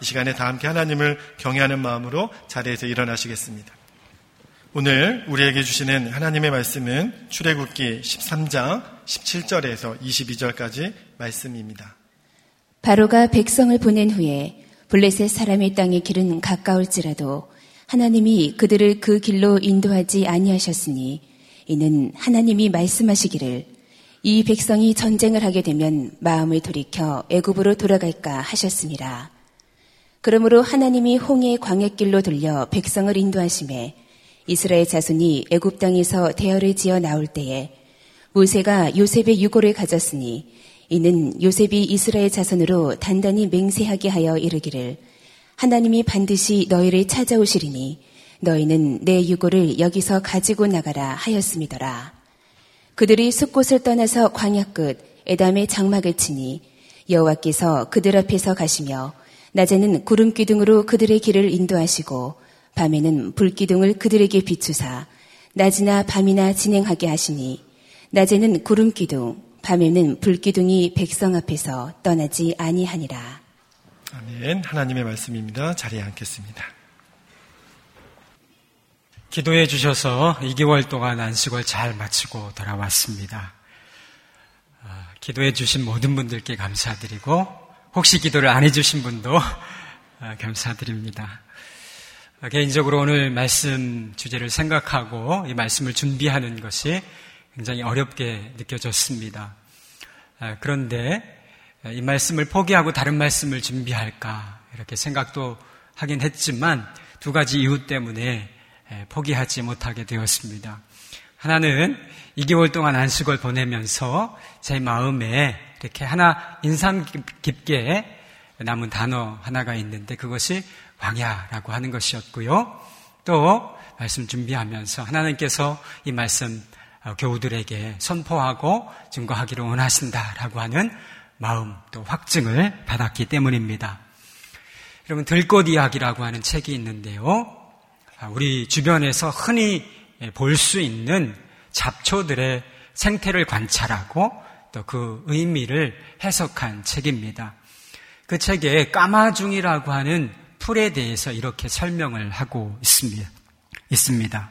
이 시간에 다 함께 하나님을 경외하는 마음으로 자리에서 일어나시겠습니다. 오늘 우리에게 주시는 하나님의 말씀은 출애굽기 13장 17절에서 22절까지 말씀입니다. 바로가 백성을 보낸 후에 블레셋 사람의 땅의 길은 가까울지라도 하나님이 그들을 그 길로 인도하지 아니하셨으니 이는 하나님이 말씀하시기를 이 백성이 전쟁을 하게 되면 마음을 돌이켜 애굽으로 돌아갈까 하셨습니다. 그러므로 하나님이 홍해 광해길로 돌려 백성을 인도하심에 이스라엘 자손이 애굽 땅에서 대열을 지어 나올 때에 모세가 요셉의 유고를 가졌으니 이는 요셉이 이스라엘 자손으로 단단히 맹세하게 하여 이르기를 하나님이 반드시 너희를 찾아오시리니 너희는 내 유고를 여기서 가지고 나가라 하였음이더라. 그들이 숲곳을 떠나서 광야 끝 에담의 장막을 치니 여호와께서 그들 앞에서 가시며 낮에는 구름 기둥으로 그들의 길을 인도하시고 밤에는 불 기둥을 그들에게 비추사 낮이나 밤이나 진행하게 하시니 낮에는 구름 기둥 밤에는 불 기둥이 백성 앞에서 떠나지 아니하니라. 아멘. 하나님의 말씀입니다. 자리에 앉겠습니다. 기도해 주셔서 2개월 동안 안식을 잘 마치고 돌아왔습니다. 아, 기도해 주신 모든 분들께 감사드리고 혹시 기도를 안 해주신 분도 아, 감사드립니다. 아, 개인적으로 오늘 말씀 주제를 생각하고 이 말씀을 준비하는 것이 굉장히 어렵게 느껴졌습니다. 그런데 이 말씀을 포기하고 다른 말씀을 준비할까 이렇게 생각도 하긴 했지만 두 가지 이유 때문에 포기하지 못하게 되었습니다. 하나는 2개월 동안 안식을 보내면서 제 마음에 이렇게 하나 인상 깊게 남은 단어 하나가 있는데 그것이 광야라고 하는 것이었고요. 또 말씀 준비하면서 하나님께서 이 말씀 어, 교우들에게 선포하고 증거하기를 원하신다라고 하는 마음 또 확증을 받았기 때문입니다. 여러분 들꽃 이야기라고 하는 책이 있는데요. 아, 우리 주변에서 흔히 볼 수 있는 잡초들의 생태를 관찰하고 또 그 의미를 해석한 책입니다. 그 책에 까마중이라고 하는 풀에 대해서 이렇게 설명을 하고 있습니다. 있습니다.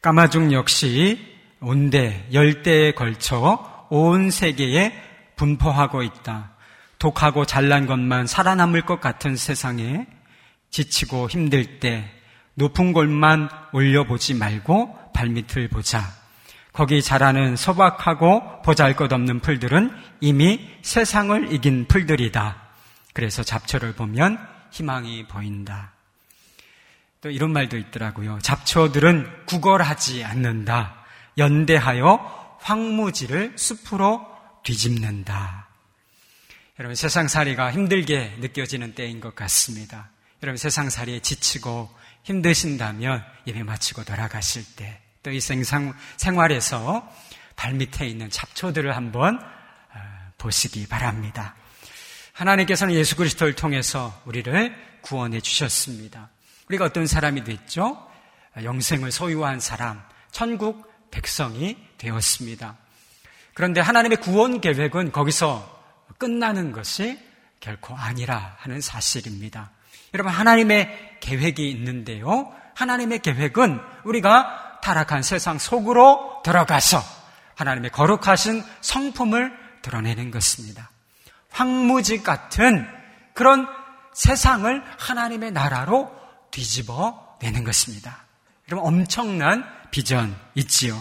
까마중 역시 온대, 열대에 걸쳐 온 세계에 분포하고 있다. 독하고 잘난 것만 살아남을 것 같은 세상에 지치고 힘들 때 높은 곳만 올려보지 말고 발밑을 보자. 거기 자라는 소박하고 보잘 것 없는 풀들은 이미 세상을 이긴 풀들이다. 그래서 잡초를 보면 희망이 보인다. 또 이런 말도 있더라고요. 잡초들은 구걸하지 않는다. 연대하여 황무지를 숲으로 뒤집는다. 여러분 세상 살이가 힘들게 느껴지는 때인 것 같습니다. 여러분 세상 살이에 지치고 힘드신다면 예배 마치고 돌아가실 때 또이 생활에서 발밑에 있는 잡초들을 한번 어, 보시기 바랍니다. 하나님께서는 예수 그리스도를 통해서 우리를 구원해 주셨습니다. 우리가 어떤 사람이 됐죠? 영생을 소유한 사람, 천국 백성이 되었습니다. 그런데 하나님의 구원 계획은 거기서 끝나는 것이 결코 아니라 하는 사실입니다. 여러분, 하나님의 계획이 있는데요. 하나님의 계획은 우리가 타락한 세상 속으로 들어가서 하나님의 거룩하신 성품을 드러내는 것입니다. 황무지 같은 그런 세상을 하나님의 나라로 뒤집어 내는 것입니다. 여러분, 엄청난 비전 있지요.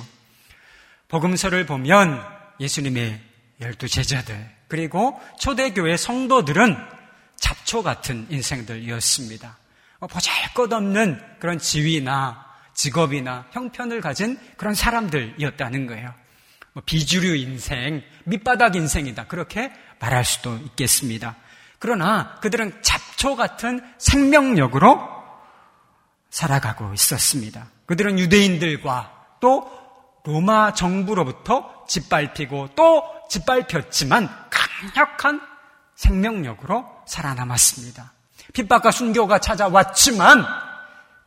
복음서를 보면 예수님의 열두 제자들, 그리고 초대교회 성도들은 잡초 같은 인생들이었습니다. 뭐 보잘 것 없는 그런 지위나 직업이나 형편을 가진 그런 사람들이었다는 거예요. 뭐 비주류 인생, 밑바닥 인생이다. 그렇게 말할 수도 있겠습니다. 그러나 그들은 잡초 같은 생명력으로 살아가고 있었습니다. 그들은 유대인들과 또 로마 정부로부터 짓밟히고 또 짓밟혔지만 강력한 생명력으로 살아남았습니다. 핍박과 순교가 찾아왔지만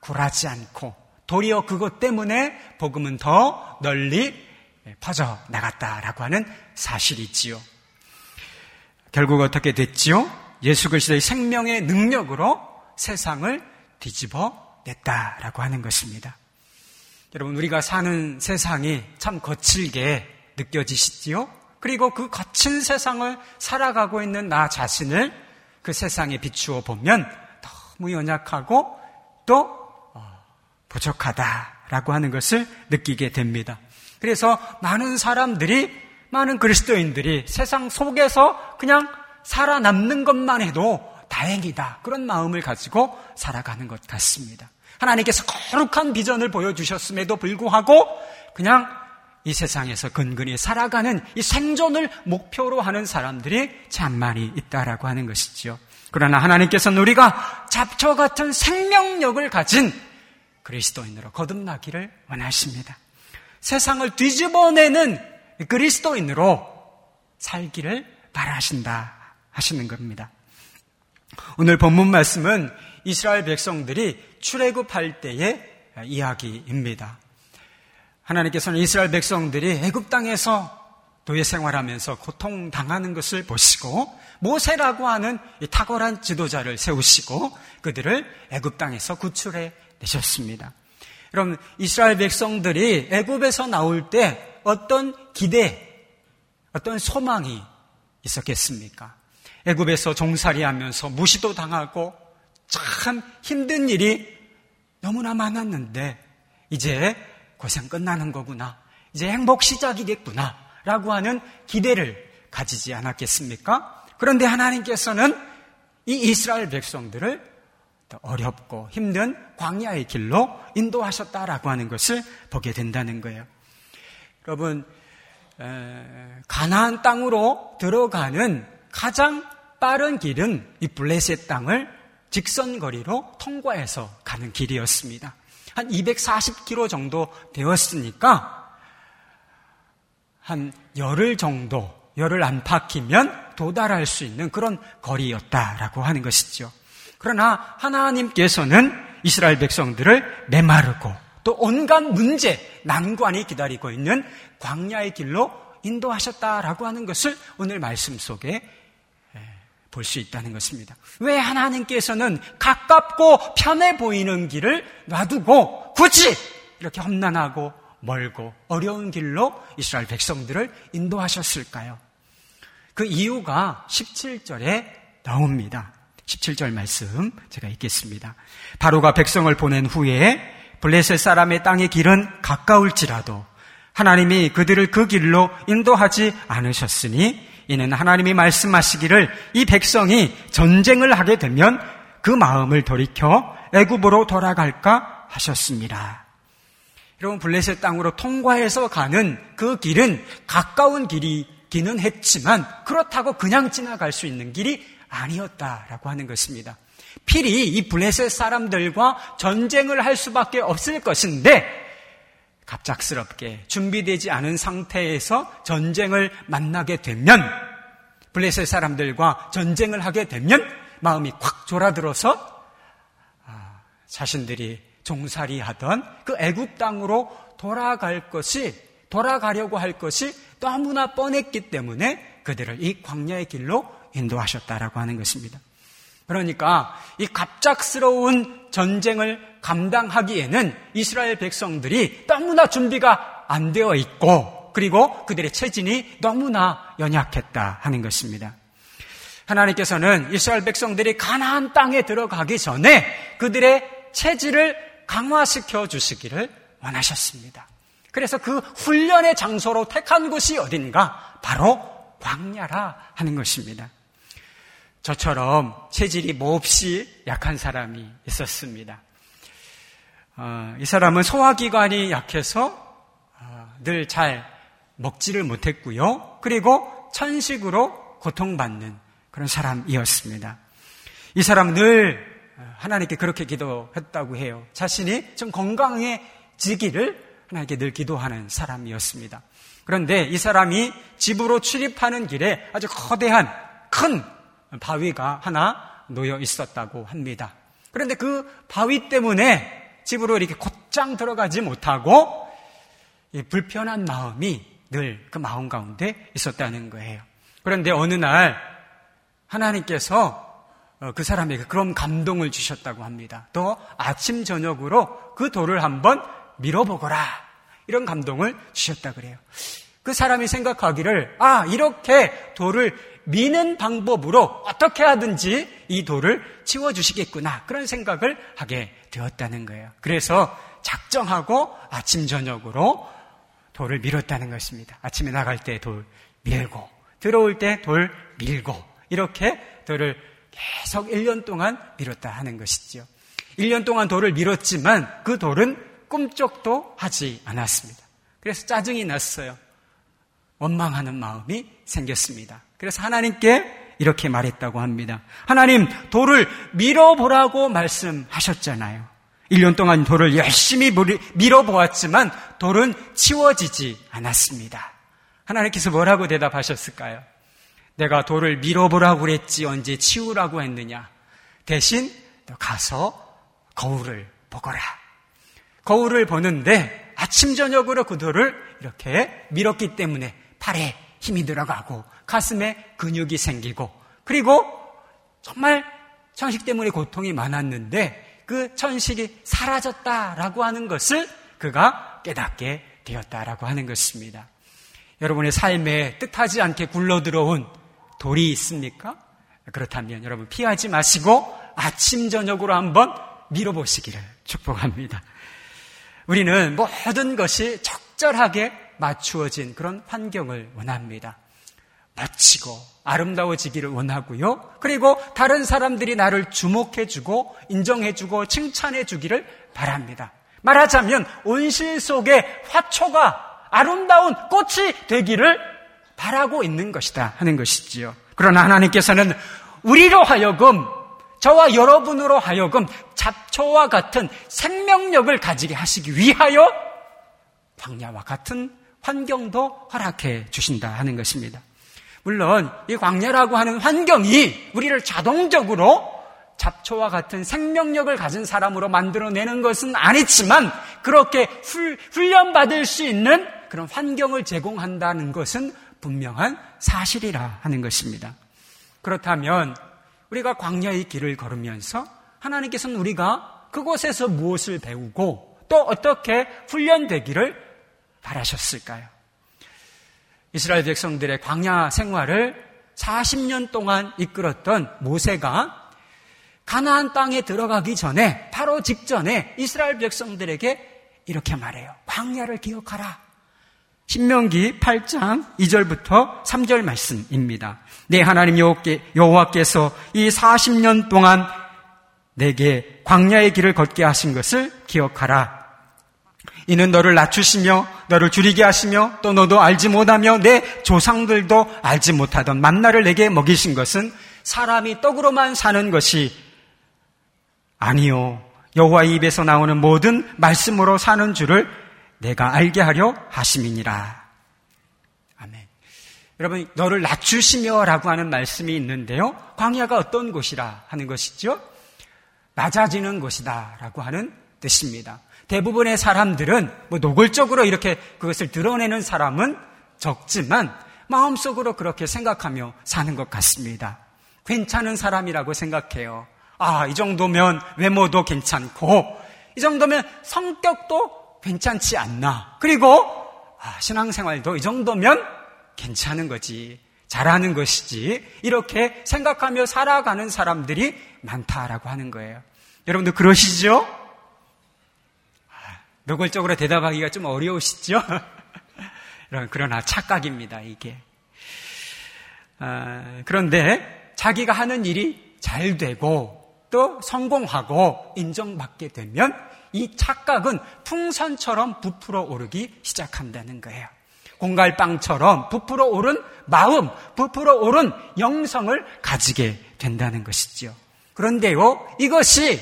굴하지 않고 도리어 그것 때문에 복음은 더 널리 퍼져 나갔다라고 하는 사실이 있지요. 결국 어떻게 됐지요? 예수 그리스도의 생명의 능력으로 세상을 뒤집어 냈다라고 하는 것입니다. 여러분 우리가 사는 세상이 참 거칠게 느껴지시지요? 그리고 그 거친 세상을 살아가고 있는 나 자신을 그 세상에 비추어 보면 너무 연약하고 또 어, 부족하다라고 하는 것을 느끼게 됩니다. 그래서 많은 사람들이 많은 그리스도인들이 세상 속에서 그냥 살아남는 것만 해도 다행이다. 그런 마음을 가지고 살아가는 것 같습니다. 하나님께서 거룩한 비전을 보여주셨음에도 불구하고 그냥 이 세상에서 근근히 살아가는 이 생존을 목표로 하는 사람들이 참 많이 있다라고 하는 것이지요. 그러나 하나님께서는 우리가 잡초 같은 생명력을 가진 그리스도인으로 거듭나기를 원하십니다. 세상을 뒤집어내는 그리스도인으로 살기를 바라신다 하시는 겁니다. 오늘 본문 말씀은 이스라엘 백성들이 출애굽할 때의 이야기입니다. 하나님께서는 이스라엘 백성들이 애굽 땅에서 도예 생활하면서 고통 당하는 것을 보시고 모세라고 하는 탁월한 지도자를 세우시고 그들을 애굽 땅에서 구출해 내셨습니다. 그럼 이스라엘 백성들이 애굽에서 나올 때 어떤 기대, 어떤 소망이 있었겠습니까? 애굽에서 종살이하면서 무시도 당하고 참 힘든 일이 너무나 많았는데 이제 고생 끝나는 거구나. 이제 행복 시작이겠구나. 라고 하는 기대를 가지지 않았겠습니까? 그런데 하나님께서는 이 이스라엘 백성들을 어렵고 힘든 광야의 길로 인도하셨다라고 하는 것을 보게 된다는 거예요. 여러분, 가나안 땅으로 들어가는 가장 빠른 길은 이 블레셋 땅을 직선거리로 통과해서 가는 길이었습니다. 한 240km 정도 되었으니까 한 열흘 정도, 열흘 안팎이면 도달할 수 있는 그런 거리였다라고 하는 것이죠. 그러나 하나님께서는 이스라엘 백성들을 메마르고 또 온갖 문제, 난관이 기다리고 있는 광야의 길로 인도하셨다라고 하는 것을 오늘 말씀 속에 볼 수 있다는 것입니다. 왜 하나님께서는 가깝고 편해 보이는 길을 놔두고 굳이 이렇게 험난하고 멀고 어려운 길로 이스라엘 백성들을 인도하셨을까요? 그 이유가 17절에 나옵니다. 17절 말씀 제가 읽겠습니다. 바로가 백성을 보낸 후에 블레셋 사람의 땅의 길은 가까울지라도 하나님이 그들을 그 길로 인도하지 않으셨으니 이는 하나님이 말씀하시기를 이 백성이 전쟁을 하게 되면 그 마음을 돌이켜 애굽으로 돌아갈까 하셨습니다. 여러분 블레셋 땅으로 통과해서 가는 그 길은 가까운 길이기는 했지만 그렇다고 그냥 지나갈 수 있는 길이 아니었다라고 하는 것입니다. 필히 이 블레셋 사람들과 전쟁을 할 수밖에 없을 것인데 갑작스럽게 준비되지 않은 상태에서 전쟁을 만나게 되면 블레셋 사람들과 전쟁을 하게 되면 마음이 콱 졸아들어서 아, 자신들이 종살이 하던 그 애굽 땅으로 돌아갈 것이 돌아가려고 할 것이 너무나 뻔했기 때문에 그들을 이 광야의 길로 인도하셨다라고 하는 것입니다. 그러니까 이 갑작스러운 전쟁을 감당하기에는 이스라엘 백성들이 너무나 준비가 안 되어 있고 그리고 그들의 체진이 너무나 연약했다 하는 것입니다. 하나님께서는 이스라엘 백성들이 가나안 땅에 들어가기 전에 그들의 체질을 강화시켜 주시기를 원하셨습니다. 그래서 그 훈련의 장소로 택한 곳이 어딘가 바로 광야라 하는 것입니다. 저처럼 체질이 몹시 약한 사람이 있었습니다. 어, 이 사람은 소화기관이 약해서 어, 늘잘 먹지를 못했고요. 그리고 천식으로 고통받는 그런 사람이었습니다. 이 사람은 늘 하나님께 그렇게 기도했다고 해요. 자신이 좀 건강해지기를 하나님께 늘 기도하는 사람이었습니다. 그런데 이 사람이 집으로 출입하는 길에 아주 거대한 큰 바위가 하나 놓여 있었다고 합니다. 그런데 그 바위 때문에 집으로 이렇게 곧장 들어가지 못하고 불편한 마음이 늘 그 마음 가운데 있었다는 거예요. 그런데 어느 날 하나님께서 어, 그 사람에게 그런 감동을 주셨다고 합니다. 또 아침 저녁으로 그 돌을 한번 밀어보거라. 이런 감동을 주셨다 그래요. 그 사람이 생각하기를 아 이렇게 돌을 미는 방법으로 어떻게 하든지 이 돌을 치워주시겠구나 그런 생각을 하게 되었다는 거예요. 그래서 작정하고 아침 저녁으로 돌을 밀었다는 것입니다. 아침에 나갈 때 돌 밀고 들어올 때 돌 밀고 이렇게 돌을 계속 1년 동안 밀었다 하는 것이지요. 1년 동안 돌을 밀었지만 그 돌은 꿈쩍도 하지 않았습니다. 그래서 짜증이 났어요. 원망하는 마음이 생겼습니다. 그래서 하나님께 이렇게 말했다고 합니다. 하나님, 돌을 밀어보라고 말씀하셨잖아요. 1년 동안 돌을 열심히 밀어보았지만 돌은 치워지지 않았습니다. 하나님께서 뭐라고 대답하셨을까요? 내가 돌을 밀어보라고 그랬지 언제 치우라고 했느냐? 대신 가서 거울을 보거라. 거울을 보는데 아침 저녁으로 그 돌을 이렇게 밀었기 때문에 팔에 힘이 들어가고 가슴에 근육이 생기고 그리고 정말 천식 때문에 고통이 많았는데 그 천식이 사라졌다라고 하는 것을 그가 깨닫게 되었다라고 하는 것입니다. 여러분의 삶에 뜻하지 않게 굴러 들어온 돌이 있습니까? 그렇다면 여러분 피하지 마시고 아침 저녁으로 한번 밀어보시기를 축복합니다. 우리는 모든 것이 적절하게 맞추어진 그런 환경을 원합니다. 멋지고 아름다워지기를 원하고요. 그리고 다른 사람들이 나를 주목해주고 인정해주고 칭찬해주기를 바랍니다. 말하자면 온실 속의 화초가 아름다운 꽃이 되기를 바라고 있는 것이다 하는 것이지요. 그러나 하나님께서는 우리로 하여금 저와 여러분으로 하여금 잡초와 같은 생명력을 가지게 하시기 위하여 광야와 같은 환경도 허락해 주신다 하는 것입니다. 물론 이 광야라고 하는 환경이 우리를 자동적으로 잡초와 같은 생명력을 가진 사람으로 만들어내는 것은 아니지만 그렇게 훌, 훈련받을 수 있는 그런 환경을 제공한다는 것은 분명한 사실이라 하는 것입니다. 그렇다면 우리가 광야의 길을 걸으면서 하나님께서는 우리가 그곳에서 무엇을 배우고 또 어떻게 훈련되기를 바라셨을까요? 이스라엘 백성들의 광야 생활을 40년 동안 이끌었던 모세가 가나안 땅에 들어가기 전에 바로 직전에 이스라엘 백성들에게 이렇게 말해요. 광야를 기억하라. 신명기 8장 2절부터 3절 말씀입니다. 내 하나님 여호와께서 이 40년 동안 내게 광야의 길을 걷게 하신 것을 기억하라. 이는 너를 낮추시며 너를 줄이게 하시며 또 너도 알지 못하며 내 조상들도 알지 못하던 만나를 내게 먹이신 것은 사람이 떡으로만 사는 것이 아니요 여호와의 입에서 나오는 모든 말씀으로 사는 줄을 내가 알게 하려 하심이니라. 아멘. 여러분 너를 낮추시며라고 하는 말씀이 있는데요. 광야가 어떤 곳이라 하는 것이죠? 낮아지는 곳이다라고 하는 뜻입니다. 대부분의 사람들은 뭐 노골적으로 이렇게 그것을 드러내는 사람은 적지만 마음속으로 그렇게 생각하며 사는 것 같습니다. 괜찮은 사람이라고 생각해요. 아, 이 정도면 외모도 괜찮고, 이 정도면 성격도 괜찮지 않나. 그리고, 아, 신앙생활도 이 정도면 괜찮은 거지. 잘하는 것이지. 이렇게 생각하며 살아가는 사람들이 많다라고 하는 거예요. 여러분들 그러시죠? 노골적으로 대답하기가 좀 어려우시죠? 그러나 착각입니다, 이게. 아, 그런데 자기가 하는 일이 잘 되고 또 성공하고 인정받게 되면 이 착각은 풍선처럼 부풀어 오르기 시작한다는 거예요. 공갈빵처럼 부풀어 오른 마음, 부풀어 오른 영성을 가지게 된다는 것이죠. 그런데요, 이것이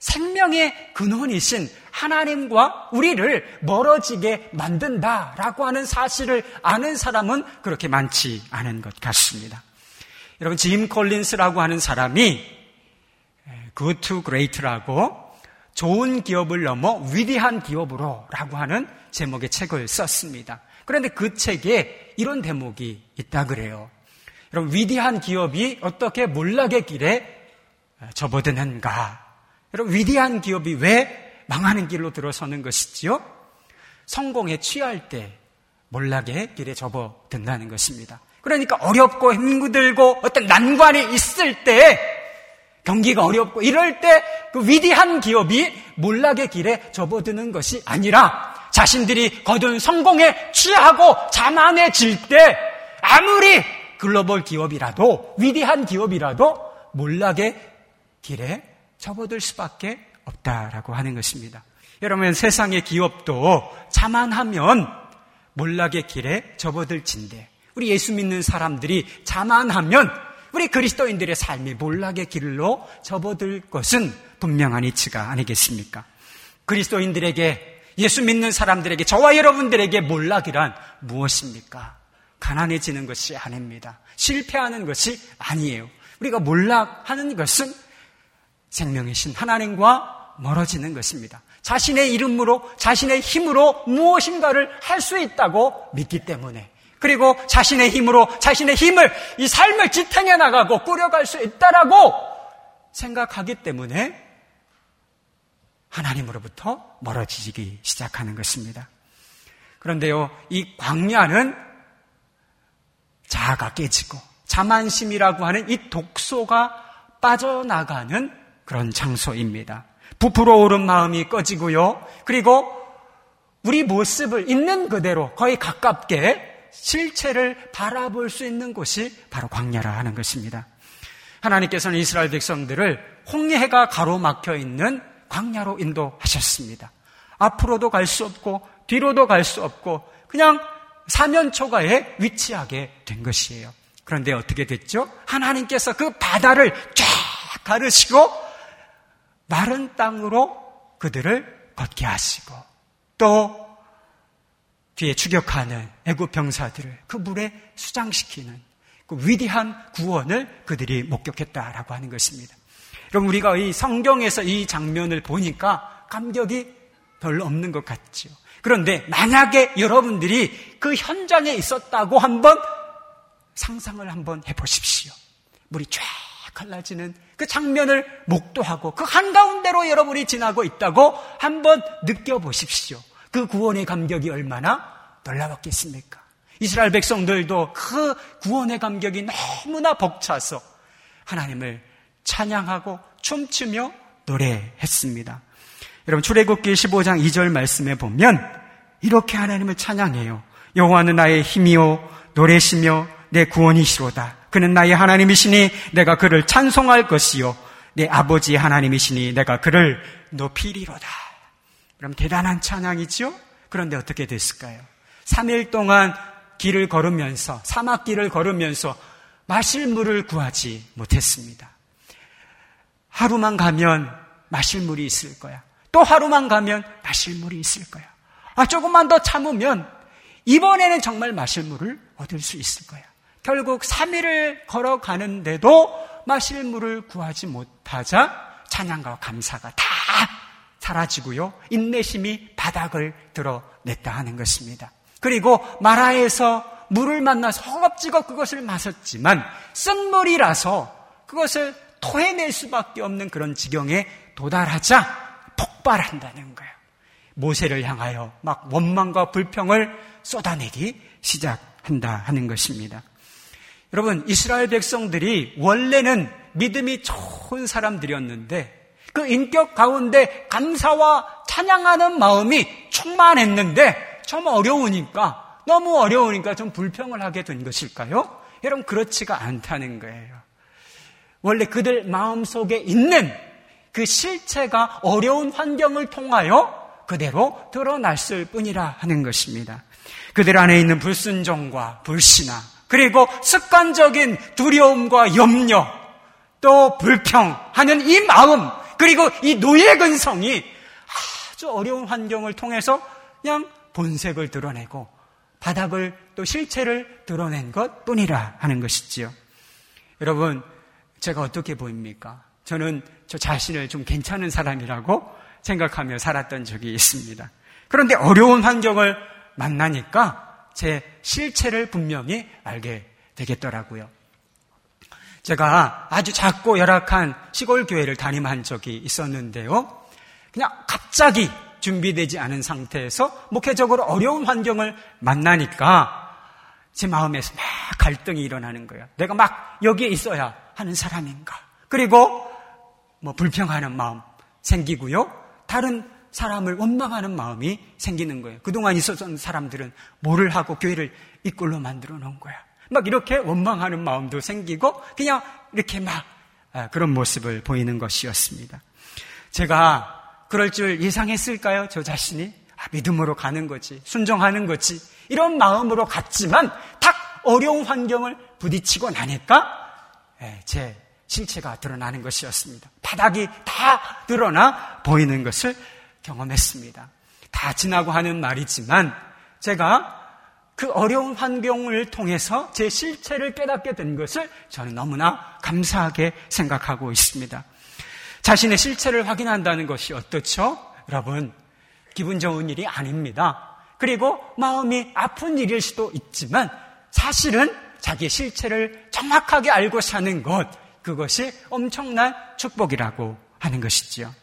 생명의 근원이신 하나님과 우리를 멀어지게 만든다라고 하는 사실을 아는 사람은 그렇게 많지 않은 것 같습니다. 여러분, 짐 콜린스라고 하는 사람이 Good to Great라고 좋은 기업을 넘어 위대한 기업으로 라고 하는 제목의 책을 썼습니다. 그런데 그 책에 이런 대목이 있다 그래요. 여러분, 위대한 기업이 어떻게 몰락의 길에 접어드는가? 여러분, 위대한 기업이 왜 망하는 길로 들어서는 것이지요? 성공에 취할 때 몰락의 길에 접어든다는 것입니다. 그러니까 어렵고 힘들고 어떤 난관이 있을 때 경기가 어렵고 이럴 때 그 위대한 기업이 몰락의 길에 접어드는 것이 아니라 자신들이 거둔 성공에 취하고 자만해질 때 아무리 글로벌 기업이라도 위대한 기업이라도 몰락의 길에 접어들 수밖에 없다라고 하는 것입니다. 여러분 세상의 기업도 자만하면 몰락의 길에 접어들진데 우리 예수 믿는 사람들이 자만하면 우리 그리스도인들의 삶이 몰락의 길로 접어들 것은 분명한 이치가 아니겠습니까? 그리스도인들에게 예수 믿는 사람들에게 저와 여러분들에게 몰락이란 무엇입니까? 가난해지는 것이 아닙니다. 실패하는 것이 아니에요. 우리가 몰락하는 것은 생명의 신 하나님과 멀어지는 것입니다. 자신의 이름으로, 자신의 힘으로 무엇인가를 할 수 있다고 믿기 때문에 그리고 자신의 힘으로 자신의 힘을 이 삶을 지탱해 나가고 꾸려갈 수 있다라고 생각하기 때문에 하나님으로부터 멀어지기 시작하는 것입니다. 그런데요, 이 광야는 자아가 깨지고 자만심이라고 하는 이 독소가 빠져나가는 그런 장소입니다. 부풀어 오른 마음이 꺼지고요. 그리고 우리 모습을 있는 그대로 거의 가깝게 실체를 바라볼 수 있는 곳이 바로 광야라 하는 것입니다. 하나님께서는 이스라엘 백성들을 홍해가 가로막혀 있는 광야로 인도하셨습니다. 앞으로도 갈 수 없고 뒤로도 갈 수 없고 그냥 사면초가에 위치하게 된 것이에요. 그런데 어떻게 됐죠? 하나님께서 그 바다를 쫙 가르시고 마른 땅으로 그들을 걷게 하시고 또 뒤에 추격하는 애굽 병사들을 그 물에 수장시키는 그 위대한 구원을 그들이 목격했다라고 하는 것입니다. 여러분 우리가 이 성경에서 이 장면을 보니까 감격이 별로 없는 것 같죠. 그런데 만약에 여러분들이 그 현장에 있었다고 한번 상상을 한번 해보십시오. 물이 쫙 갈라지는 그 장면을 목도하고 그 한가운데로 여러분이 지나고 있다고 한번 느껴보십시오. 그 구원의 감격이 얼마나 놀라웠겠습니까? 이스라엘 백성들도 그 구원의 감격이 너무나 벅차서 하나님을 찬양하고 춤추며 노래했습니다. 여러분 출애굽기 15장 2절 말씀에 보면 이렇게 하나님을 찬양해요. 여호와는 나의 힘이요 노래시며 내 구원이시로다. 그는 나의 하나님이시니 내가 그를 찬송할 것이요 내 아버지 하나님이시니 내가 그를 높이리로다. 그럼 대단한 찬양이죠? 그런데 어떻게 됐을까요? 3일 동안 길을 걸으면서, 사막길을 걸으면서 마실 물을 구하지 못했습니다. 하루만 가면 마실 물이 있을 거야. 또 하루만 가면 마실 물이 있을 거야. 아, 조금만 더 참으면 이번에는 정말 마실 물을 얻을 수 있을 거야. 결국 3일을 걸어가는데도 마실 물을 구하지 못하자 찬양과 감사가 다 사라지고요. 인내심이 바닥을 드러냈다 하는 것입니다. 그리고 마라에서 물을 만나서 허겁지겁 그것을 마셨지만 쓴물이라서 그것을 토해낼 수밖에 없는 그런 지경에 도달하자 폭발한다는 거예요. 모세를 향하여 막 원망과 불평을 쏟아내기 시작한다 하는 것입니다. 여러분, 이스라엘 백성들이 원래는 믿음이 좋은 사람들이었는데 그 인격 가운데 감사와 찬양하는 마음이 충만했는데 좀 어려우니까 너무 어려우니까 좀 불평을 하게 된 것일까요? 여러분 그렇지가 않다는 거예요. 원래 그들 마음 속에 있는 그 실체가 어려운 환경을 통하여 그대로 드러났을 뿐이라 하는 것입니다. 그들 안에 있는 불순종과 불신앙, 그리고 습관적인 두려움과 염려, 또 불평하는 이 마음, 그리고 이 노예 근성이 아주 어려운 환경을 통해서 그냥 본색을 드러내고 바닥을 또 실체를 드러낸 것 뿐이라 하는 것이지요. 여러분, 제가 어떻게 보입니까? 저는 저 자신을 좀 괜찮은 사람이라고 생각하며 살았던 적이 있습니다. 그런데 어려운 환경을 만나니까 제 실체를 분명히 알게 되겠더라고요. 제가 아주 작고 열악한 시골 교회를 담임한 적이 있었는데요. 그냥 갑자기 준비되지 않은 상태에서 목회적으로 어려운 환경을 만나니까 제 마음에서 막 갈등이 일어나는 거예요. 내가 막 여기에 있어야 하는 사람인가. 그리고 뭐 불평하는 마음 생기고요. 다른 사람을 원망하는 마음이 생기는 거예요. 그동안 있었던 사람들은 뭐를 하고 교회를 이꼴로 만들어 놓은 거야. 막 이렇게 원망하는 마음도 생기고 그냥 이렇게 막 아, 그런 모습을 보이는 것이었습니다. 제가 그럴 줄 예상했을까요? 저 자신이 아, 믿음으로 가는 거지, 순종하는 거지 이런 마음으로 갔지만 딱 어려운 환경을 부딪히고 나니까 예, 제 실체가 드러나는 것이었습니다. 바닥이 다 드러나 보이는 것을 경험했습니다. 다 지나고 하는 말이지만 제가 그 어려운 환경을 통해서 제 실체를 깨닫게 된 것을 저는 너무나 감사하게 생각하고 있습니다. 자신의 실체를 확인한다는 것이 어떻죠? 여러분, 기분 좋은 일이 아닙니다. 그리고 마음이 아픈 일일 수도 있지만 사실은 자기의 실체를 정확하게 알고 사는 것, 그것이 엄청난 축복이라고 하는 것이지요.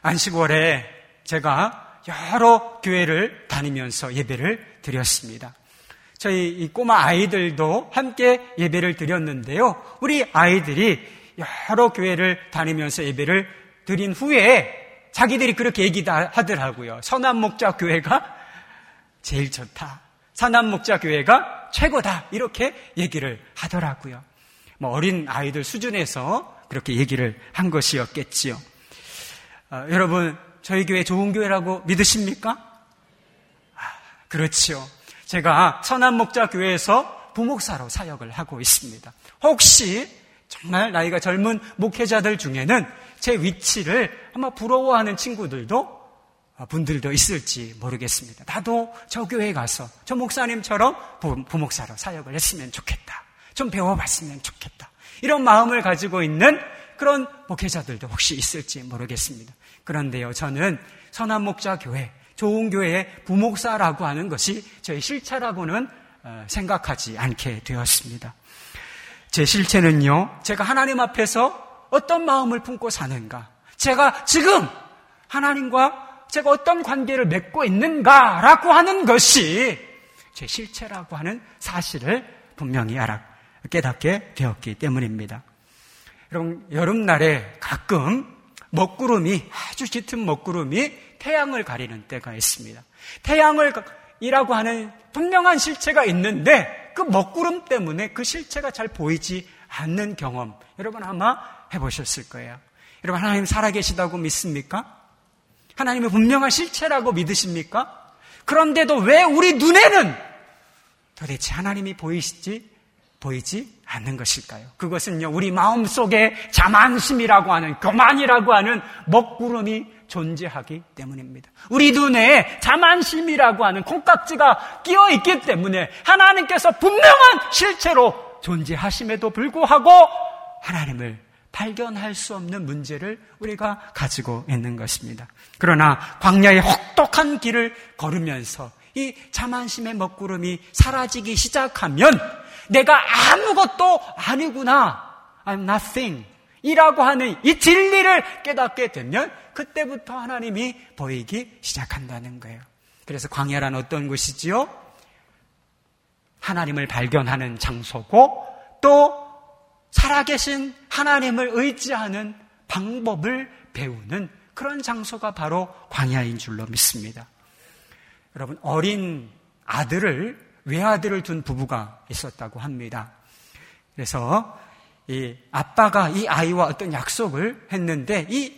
안식월에 제가 여러 교회를 다니면서 예배를 드렸습니다. 저희 이 꼬마 아이들도 함께 예배를 드렸는데요. 우리 아이들이 여러 교회를 다니면서 예배를 드린 후에 자기들이 그렇게 얘기하더라고요. 선한 목자 교회가 제일 좋다. 선한 목자 교회가 최고다. 이렇게 얘기를 하더라고요. 뭐 어린 아이들 수준에서 그렇게 얘기를 한 것이었겠지요. 어, 여러분, 저희 교회 좋은 교회라고 믿으십니까? 아, 그렇지요. 제가 선한목자 교회에서 부목사로 사역을 하고 있습니다. 혹시 정말 나이가 젊은 목회자들 중에는 제 위치를 아마 부러워하는 친구들도 어, 분들도 있을지 모르겠습니다. 나도 저 교회에 가서 저 목사님처럼 부목사로 사역을 했으면 좋겠다. 좀 배워봤으면 좋겠다. 이런 마음을 가지고 있는 그런 목회자들도 혹시 있을지 모르겠습니다. 그런데요, 저는 선한 목자 교회, 좋은 교회의 부목사라고 하는 것이 저의 실체라고는 어, 생각하지 않게 되었습니다. 제 실체는요, 제가 하나님 앞에서 어떤 마음을 품고 사는가, 제가 지금 하나님과 제가 어떤 관계를 맺고 있는가라고 하는 것이 제 실체라고 하는 사실을 분명히 알아 깨닫게 되었기 때문입니다. 여러분, 여름날에 가끔 먹구름이, 아주 짙은 먹구름이 태양을 가리는 때가 있습니다. 태양을, 이라고 하는 분명한 실체가 있는데 그 먹구름 때문에 그 실체가 잘 보이지 않는 경험, 여러분 아마 해보셨을 거예요. 여러분, 하나님 살아계시다고 믿습니까? 하나님의 분명한 실체라고 믿으십니까? 그런데도 왜 우리 눈에는 도대체 하나님이 보이시지 보이지 않는 것일까요? 그것은요, 우리 마음 속에 자만심이라고 하는, 교만이라고 하는 먹구름이 존재하기 때문입니다. 우리 눈에 자만심이라고 하는 콩깍지가 끼어 있기 때문에 하나님께서 분명한 실체로 존재하심에도 불구하고 하나님을 발견할 수 없는 문제를 우리가 가지고 있는 것입니다. 그러나 광야의 혹독한 길을 걸으면서 이 자만심의 먹구름이 사라지기 시작하면 내가 아무것도 아니구나. I'm nothing. 이라고 하는 이 진리를 깨닫게 되면 그때부터 하나님이 보이기 시작한다는 거예요. 그래서 광야란 어떤 곳이지요? 하나님을 발견하는 장소고 또 살아계신 하나님을 의지하는 방법을 배우는 그런 장소가 바로 광야인 줄로 믿습니다. 여러분, 어린 아들을 외아들을 둔 부부가 있었다고 합니다. 그래서 이 아빠가 이 아이와 어떤 약속을 했는데 이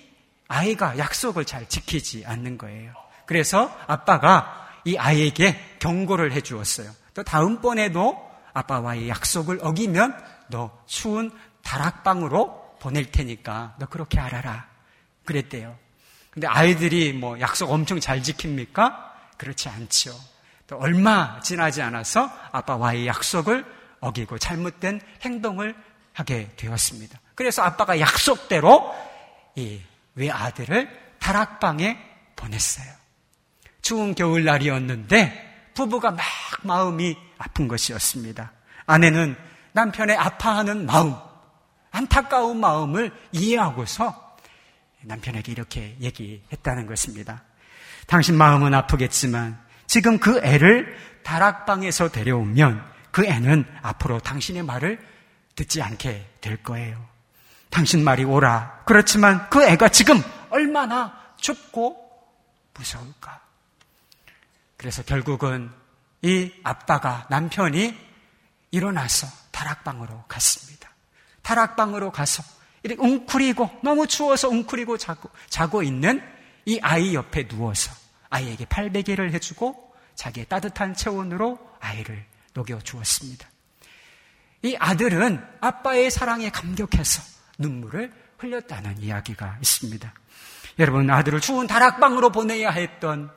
아이가 약속을 잘 지키지 않는 거예요. 그래서 아빠가 이 아이에게 경고를 해 주었어요. 또 다음번에도 아빠와의 약속을 어기면 너 추운 다락방으로 보낼 테니까 너 그렇게 알아라. 그랬대요. 근데 아이들이 뭐 약속 엄청 잘 지킵니까? 그렇지 않죠. 또 얼마 지나지 않아서 아빠와의 약속을 어기고 잘못된 행동을 하게 되었습니다. 그래서 아빠가 약속대로 이 외아들을 다락방에 보냈어요. 추운 겨울날이었는데 부부가 막 마음이 아픈 것이었습니다. 아내는 남편의 아파하는 마음, 안타까운 마음을 이해하고서 남편에게 이렇게 얘기했다는 것입니다. 당신 마음은 아프겠지만 지금 그 애를 다락방에서 데려오면 그 애는 앞으로 당신의 말을 듣지 않게 될 거예요. 당신 말이 오라. 그렇지만 그 애가 지금 얼마나 춥고 무서울까. 그래서 결국은 이 아빠가 남편이 일어나서 다락방으로 갔습니다. 다락방으로 가서 이렇게 웅크리고 너무 추워서 웅크리고 자고, 자고 있는 이 아이 옆에 누워서 아이에게 팔베개를 해주고 자기의 따뜻한 체온으로 아이를 녹여 주었습니다. 이 아들은 아빠의 사랑에 감격해서 눈물을 흘렸다는 이야기가 있습니다. 여러분, 아들을 추운 다락방으로 보내야 했던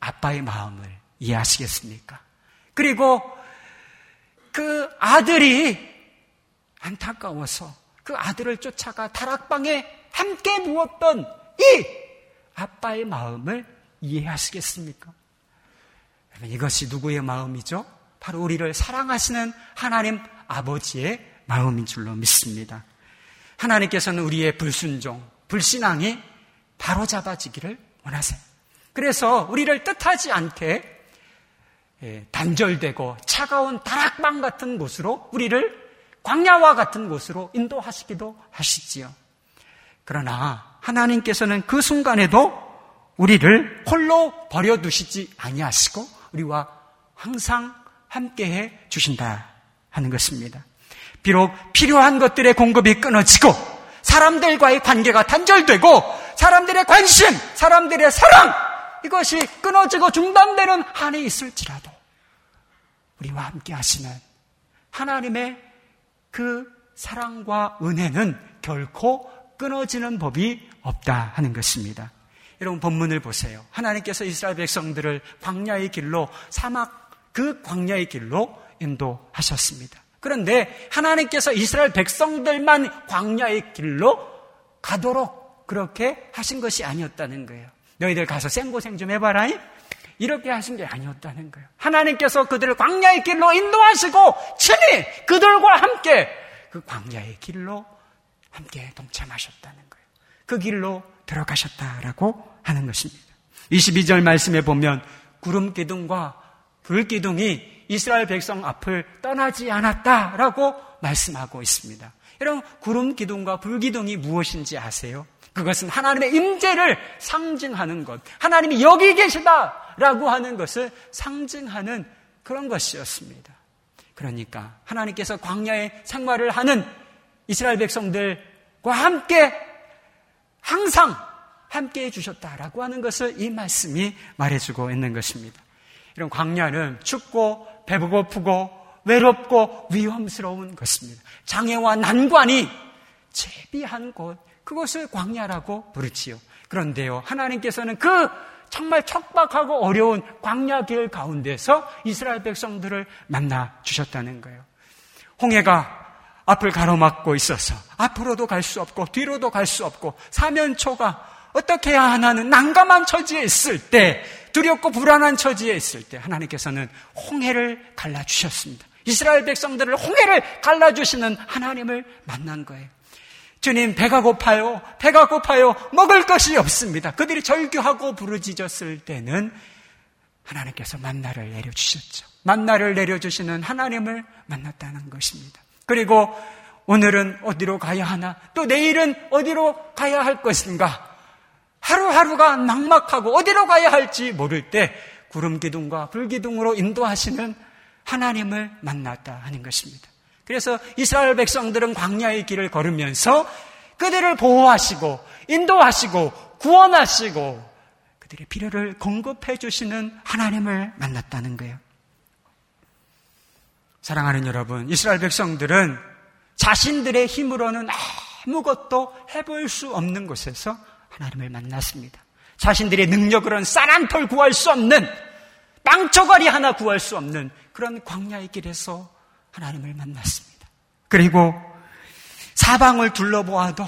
아빠의 마음을 이해하시겠습니까? 그리고 그 아들이 안타까워서 그 아들을 쫓아가 다락방에 함께 누웠던 이 아빠의 마음을 이해하시겠습니까? 이것이 누구의 마음이죠? 바로 우리를 사랑하시는 하나님 아버지의 마음인 줄로 믿습니다. 하나님께서는 우리의 불순종, 불신앙이 바로잡아지기를 원하세요. 그래서 우리를 뜻하지 않게 예, 단절되고 차가운 다락방 같은 곳으로 우리를 광야와 같은 곳으로 인도하시기도 하시지요. 그러나 하나님께서는 그 순간에도 우리를 홀로 버려두시지 아니하시고 우리와 항상 함께해 주신다 하는 것입니다. 비록 필요한 것들의 공급이 끊어지고 사람들과의 관계가 단절되고 사람들의 관심, 사람들의 사랑 이것이 끊어지고 중단되는 한이 있을지라도 우리와 함께 하시는 하나님의 그 사랑과 은혜는 결코 끊어지는 법이 없다 하는 것입니다. 여러분 본문을 보세요. 하나님께서 이스라엘 백성들을 광야의 길로 사막 그 광야의 길로 인도하셨습니다. 그런데 하나님께서 이스라엘 백성들만 광야의 길로 가도록 그렇게 하신 것이 아니었다는 거예요. 너희들 가서 생고생 좀 해봐라. 이렇게 하신 게 아니었다는 거예요. 하나님께서 그들을 광야의 길로 인도하시고 친히 그들과 함께 그 광야의 길로 함께 동참하셨다는 거예요. 그 길로 들어가셨다라고 하는 것입니다. 22절 말씀에 보면 구름 기둥과 불 기둥이 이스라엘 백성 앞을 떠나지 않았다라고 말씀하고 있습니다. 여러분 구름 기둥과 불 기둥이 무엇인지 아세요? 그것은 하나님의 임재를 상징하는 것. 하나님이 여기 계시다라고 하는 것을 상징하는 그런 것이었습니다. 그러니까 하나님께서 광야의 생활을 하는 이스라엘 백성들과 함께 항상 함께 해주셨다라고 하는 것을 이 말씀이 말해주고 있는 것입니다. 이런 광야는 춥고 배고프고 외롭고 위험스러운 것입니다. 장애와 난관이 제비한 곳, 그것을 광야라고 부르지요. 그런데요, 하나님께서는 그 정말 척박하고 어려운 광야 길 가운데서 이스라엘 백성들을 만나 주셨다는 거예요. 홍해가 앞을 가로막고 있어서 앞으로도 갈 수 없고 뒤로도 갈 수 없고 사면초가 어떻게 해야 하나는 난감한 처지에 있을 때 두렵고 불안한 처지에 있을 때 하나님께서는 홍해를 갈라주셨습니다. 이스라엘 백성들을 홍해를 갈라주시는 하나님을 만난 거예요. 주님, 배가 고파요. 배가 고파요. 먹을 것이 없습니다. 그들이 절규하고 부르짖었을 때는 하나님께서 만나를 내려주셨죠. 만나를 내려주시는 하나님을 만났다는 것입니다. 그리고 오늘은 어디로 가야 하나? 또 내일은 어디로 가야 할 것인가? 하루하루가 막막하고 어디로 가야 할지 모를 때 구름 기둥과 불 기둥으로 인도하시는 하나님을 만났다 하는 것입니다. 그래서 이스라엘 백성들은 광야의 길을 걸으면서 그들을 보호하시고 인도하시고 구원하시고 그들의 필요를 공급해 주시는 하나님을 만났다는 거예요. 사랑하는 여러분, 이스라엘 백성들은 자신들의 힘으로는 아무것도 해볼 수 없는 곳에서 하나님을 만났습니다. 자신들의 능력으로는 쌀 한 털 구할 수 없는 빵초가리 하나 구할 수 없는 그런 광야의 길에서 하나님을 만났습니다. 그리고 사방을 둘러보아도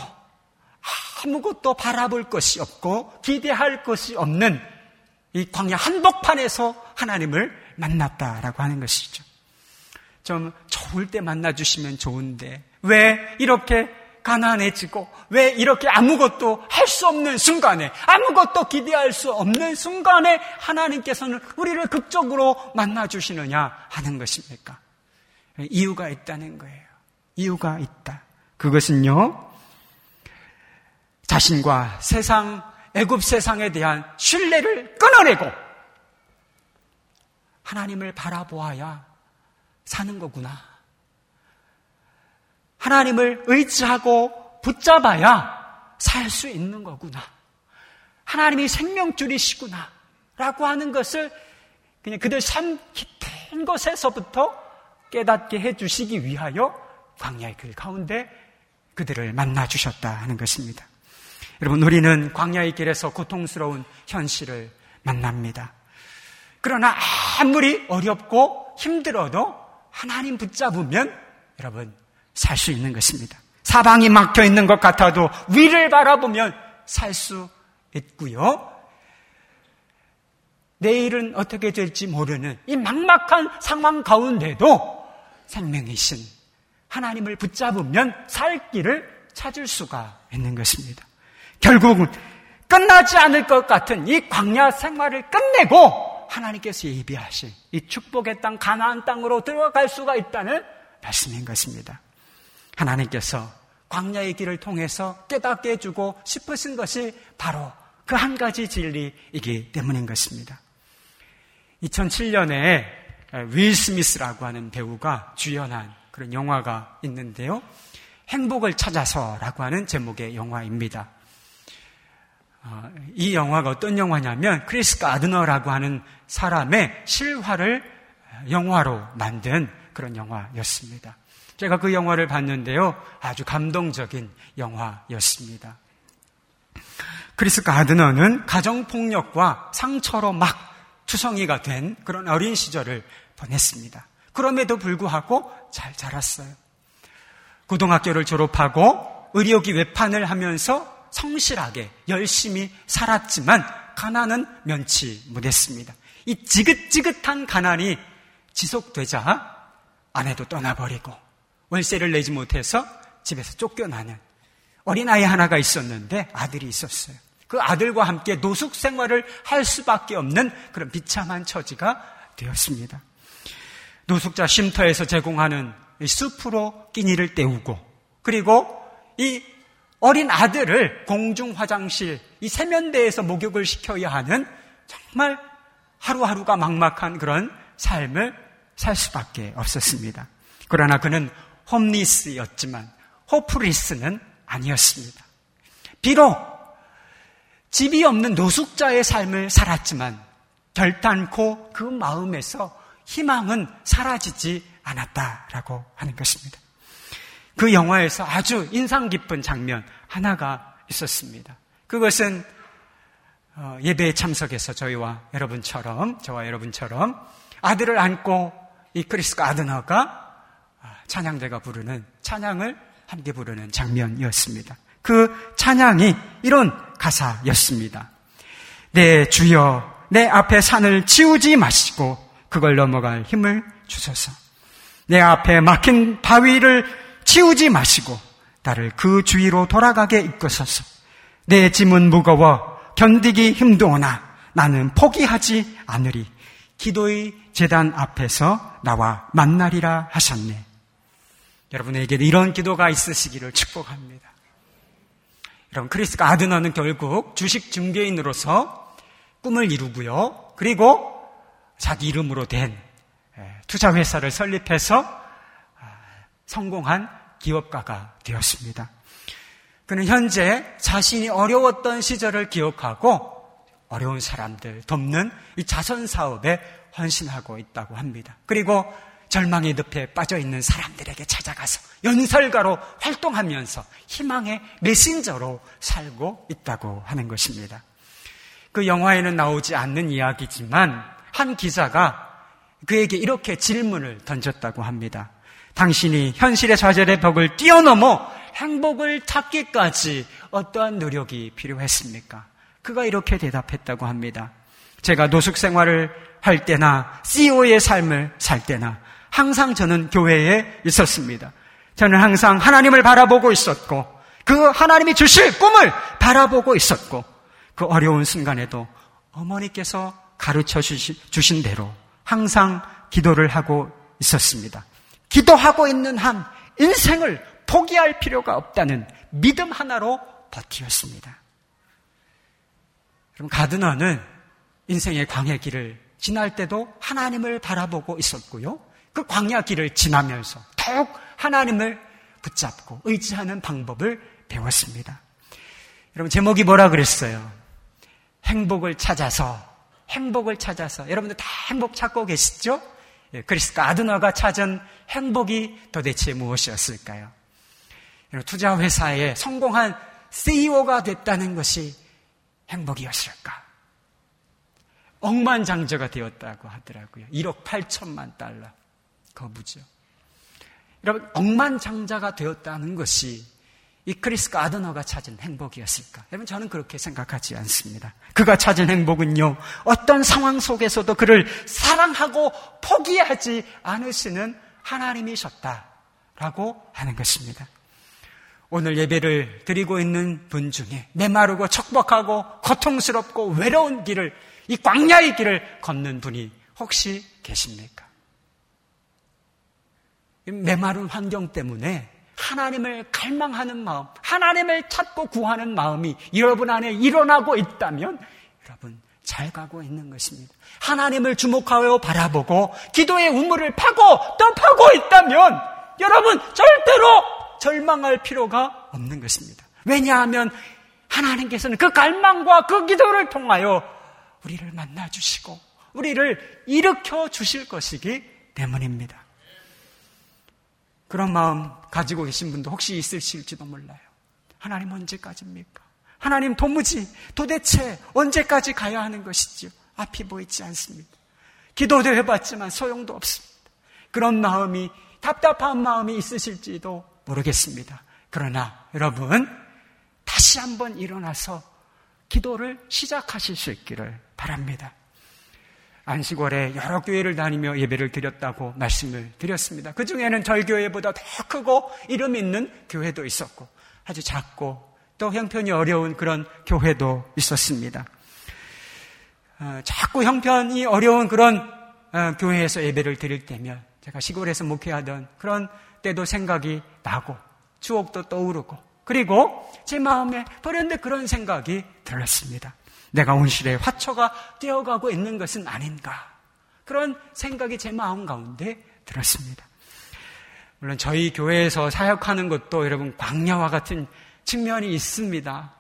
아무것도 바라볼 것이 없고 기대할 것이 없는 이 광야 한복판에서 하나님을 만났다라고 하는 것이죠. 좀 좋을 때 만나주시면 좋은데, 왜 이렇게 가난해지고, 왜 이렇게 아무것도 할 수 없는 순간에, 아무것도 기대할 수 없는 순간에 하나님께서는 우리를 극적으로 만나 주시느냐 하는 것입니까? 이유가 있다는 거예요. 이유가 있다. 그것은요, 자신과 세상, 애굽 세상에 대한 신뢰를 끊어내고 하나님을 바라보아야 사는 거구나. 하나님을 의지하고 붙잡아야 살 수 있는 거구나. 하나님이 생명줄이시구나. 라고 하는 것을 그냥 그들 삶 깊은 곳에서부터 깨닫게 해주시기 위하여 광야의 길 가운데 그들을 만나 주셨다 하는 것입니다. 여러분, 우리는 광야의 길에서 고통스러운 현실을 만납니다. 그러나 아무리 어렵고 힘들어도 하나님 붙잡으면 여러분 살 수 있는 것입니다. 사방이 막혀 있는 것 같아도 위를 바라보면 살 수 있고요. 내일은 어떻게 될지 모르는 이 막막한 상황 가운데도 생명이신 하나님을 붙잡으면 살 길을 찾을 수가 있는 것입니다. 결국은 끝나지 않을 것 같은 이 광야 생활을 끝내고 하나님께서 예비하신 이 축복의 땅 가나안 땅으로 들어갈 수가 있다는 말씀인 것입니다. 하나님께서 광야의 길을 통해서 깨닫게 해주고 싶으신 것이 바로 그 한 가지 진리이기 때문인 것입니다. 2007년에 윌 스미스라고 하는 배우가 주연한 그런 영화가 있는데요. 행복을 찾아서라고 하는 제목의 영화입니다. 어, 이 영화가 어떤 영화냐면 크리스 가드너라고 하는 사람의 실화를 영화로 만든 그런 영화였습니다. 제가 그 영화를 봤는데요. 아주 감동적인 영화였습니다. 크리스 가드너는 가정폭력과 상처로 막 투성이가 된 그런 어린 시절을 보냈습니다. 그럼에도 불구하고 잘 자랐어요. 고등학교를 졸업하고 의료기 외판을 하면서 성실하게 열심히 살았지만 가난은 면치 못했습니다. 이 지긋지긋한 가난이 지속되자 아내도 떠나버리고 월세를 내지 못해서 집에서 쫓겨나는 어린아이 하나가 있었는데 아들이 있었어요. 그 아들과 함께 노숙 생활을 할 수밖에 없는 그런 비참한 처지가 되었습니다. 노숙자 쉼터에서 제공하는 숲으로 끼니를 때우고 그리고 이 어린 아들을 공중 화장실, 이 세면대에서 목욕을 시켜야 하는 정말 하루하루가 막막한 그런 삶을 살 수밖에 없었습니다. 그러나 그는 홈리스였지만 호프리스는 아니었습니다. 비록 집이 없는 노숙자의 삶을 살았지만 결단코 그 마음에서 희망은 사라지지 않았다라고 하는 것입니다. 그 영화에서 아주 인상 깊은 장면 하나가 있었습니다. 그것은 어, 예배에 참석해서 저희와 여러분처럼, 저와 여러분처럼 아들을 안고 이 크리스 아드너가 아, 찬양대가 부르는 찬양을 함께 부르는 장면이었습니다. 그 찬양이 이런 가사였습니다. 내 주여, 내 앞에 산을 치우지 마시고 그걸 넘어갈 힘을 주소서. 내 앞에 막힌 바위를 치우지 마시고 나를 그 주위로 돌아가게 이끄소서. 내 짐은 무거워 견디기 힘도오나 나는 포기하지 않으리. 기도의 재단 앞에서 나와 만나리라 하셨네. 여러분에게 이런 기도가 있으시기를 축복합니다. 여러분, 크리스가 아드너는 결국 주식 중개인으로서 꿈을 이루고요. 그리고 자기 이름으로 된 투자회사를 설립해서 아, 성공한 기업가가 되었습니다. 그는 현재 자신이 어려웠던 시절을 기억하고 어려운 사람들 돕는 이 자선 사업에 헌신하고 있다고 합니다. 그리고 절망의 늪에 빠져 있는 사람들에게 찾아가서 연설가로 활동하면서 희망의 메신저로 살고 있다고 하는 것입니다. 그 영화에는 나오지 않는 이야기지만 한 기자가 그에게 이렇게 질문을 던졌다고 합니다. 당신이 현실의 좌절의 벽을 뛰어넘어 행복을 찾기까지 어떠한 노력이 필요했습니까? 그가 이렇게 대답했다고 합니다. 제가 노숙 생활을 할 때나 CEO의 삶을 살 때나 항상 저는 교회에 있었습니다. 저는 항상 하나님을 바라보고 있었고, 그 하나님이 주실 꿈을 바라보고 있었고, 그 어려운 순간에도 어머니께서 가르쳐 주신 대로 항상 기도를 하고 있었습니다. 기도하고 있는 한 인생을 포기할 필요가 없다는 믿음 하나로 버티었습니다. 그럼 가드너는 인생의 광야 길을 지날 때도 하나님을 바라보고 있었고요. 그 광야 길을 지나면서 더욱 하나님을 붙잡고 의지하는 방법을 배웠습니다. 여러분 제목이 뭐라 그랬어요? 행복을 찾아서 행복을 찾아서 여러분들 다 행복 찾고 계시죠? 예, 그리스가 아드너가 찾은 행복이 도대체 무엇이었을까요? 투자 회사에 성공한 CEO가 됐다는 것이 행복이었을까? 억만장자가 되었다고 하더라고요. 1억 8천만 달러. 거부죠. 여러분, 억만장자가 되었다는 것이 이 크리스 가드너가 찾은 행복이었을까? 여러분, 저는 그렇게 생각하지 않습니다. 그가 찾은 행복은요, 어떤 상황 속에서도 그를 사랑하고 포기하지 않으시는 하나님이셨다라고 하는 것입니다. 오늘 예배를 드리고 있는 분 중에 메마르고 척박하고 고통스럽고 외로운 길을 이 광야의 길을 걷는 분이 혹시 계십니까? 메마른 환경 때문에 하나님을 갈망하는 마음, 하나님을 찾고 구하는 마음이 여러분 안에 일어나고 있다면 여러분 잘 가고 있는 것입니다. 하나님을 주목하여 바라보고 기도의 우물을 파고 또 파고 있다면 여러분 절대로 절망할 필요가 없는 것입니다. 왜냐하면 하나님께서는 그 갈망과 그 기도를 통하여 우리를 만나 주시고 우리를 일으켜 주실 것이기 때문입니다. 그런 마음 가지고 계신 분도 혹시 있으실지도 몰라요. 하나님 언제까지입니까? 하나님 도무지 도대체 언제까지 가야 하는 것이지요? 앞이 보이지 않습니다. 기도도 해봤지만 소용도 없습니다. 그런 마음이 답답한 마음이 있으실지도 모르겠습니다. 그러나 여러분 다시 한번 일어나서 기도를 시작하실 수 있기를 바랍니다. 안식월에 여러 교회를 다니며 예배를 드렸다고 말씀을 드렸습니다. 그 중에는 저희 교회보다 더 크고 이름 있는 교회도 있었고 아주 작고 또 형편이 어려운 그런 교회도 있었습니다. 어, 자꾸 형편이 어려운 그런 어, 교회에서 예배를 드릴 때면 제가 시골에서 목회하던 그런 때도 생각이 나고 추억도 떠오르고 그리고 제 마음에 버렸는데 그런 생각이 들었습니다. 내가 온실에 화초가 되어가고 있는 것은 아닌가. 그런 생각이 제 마음 가운데 들었습니다. 물론 저희 교회에서 사역하는 것도 여러분 광야와 같은 측면이 있습니다.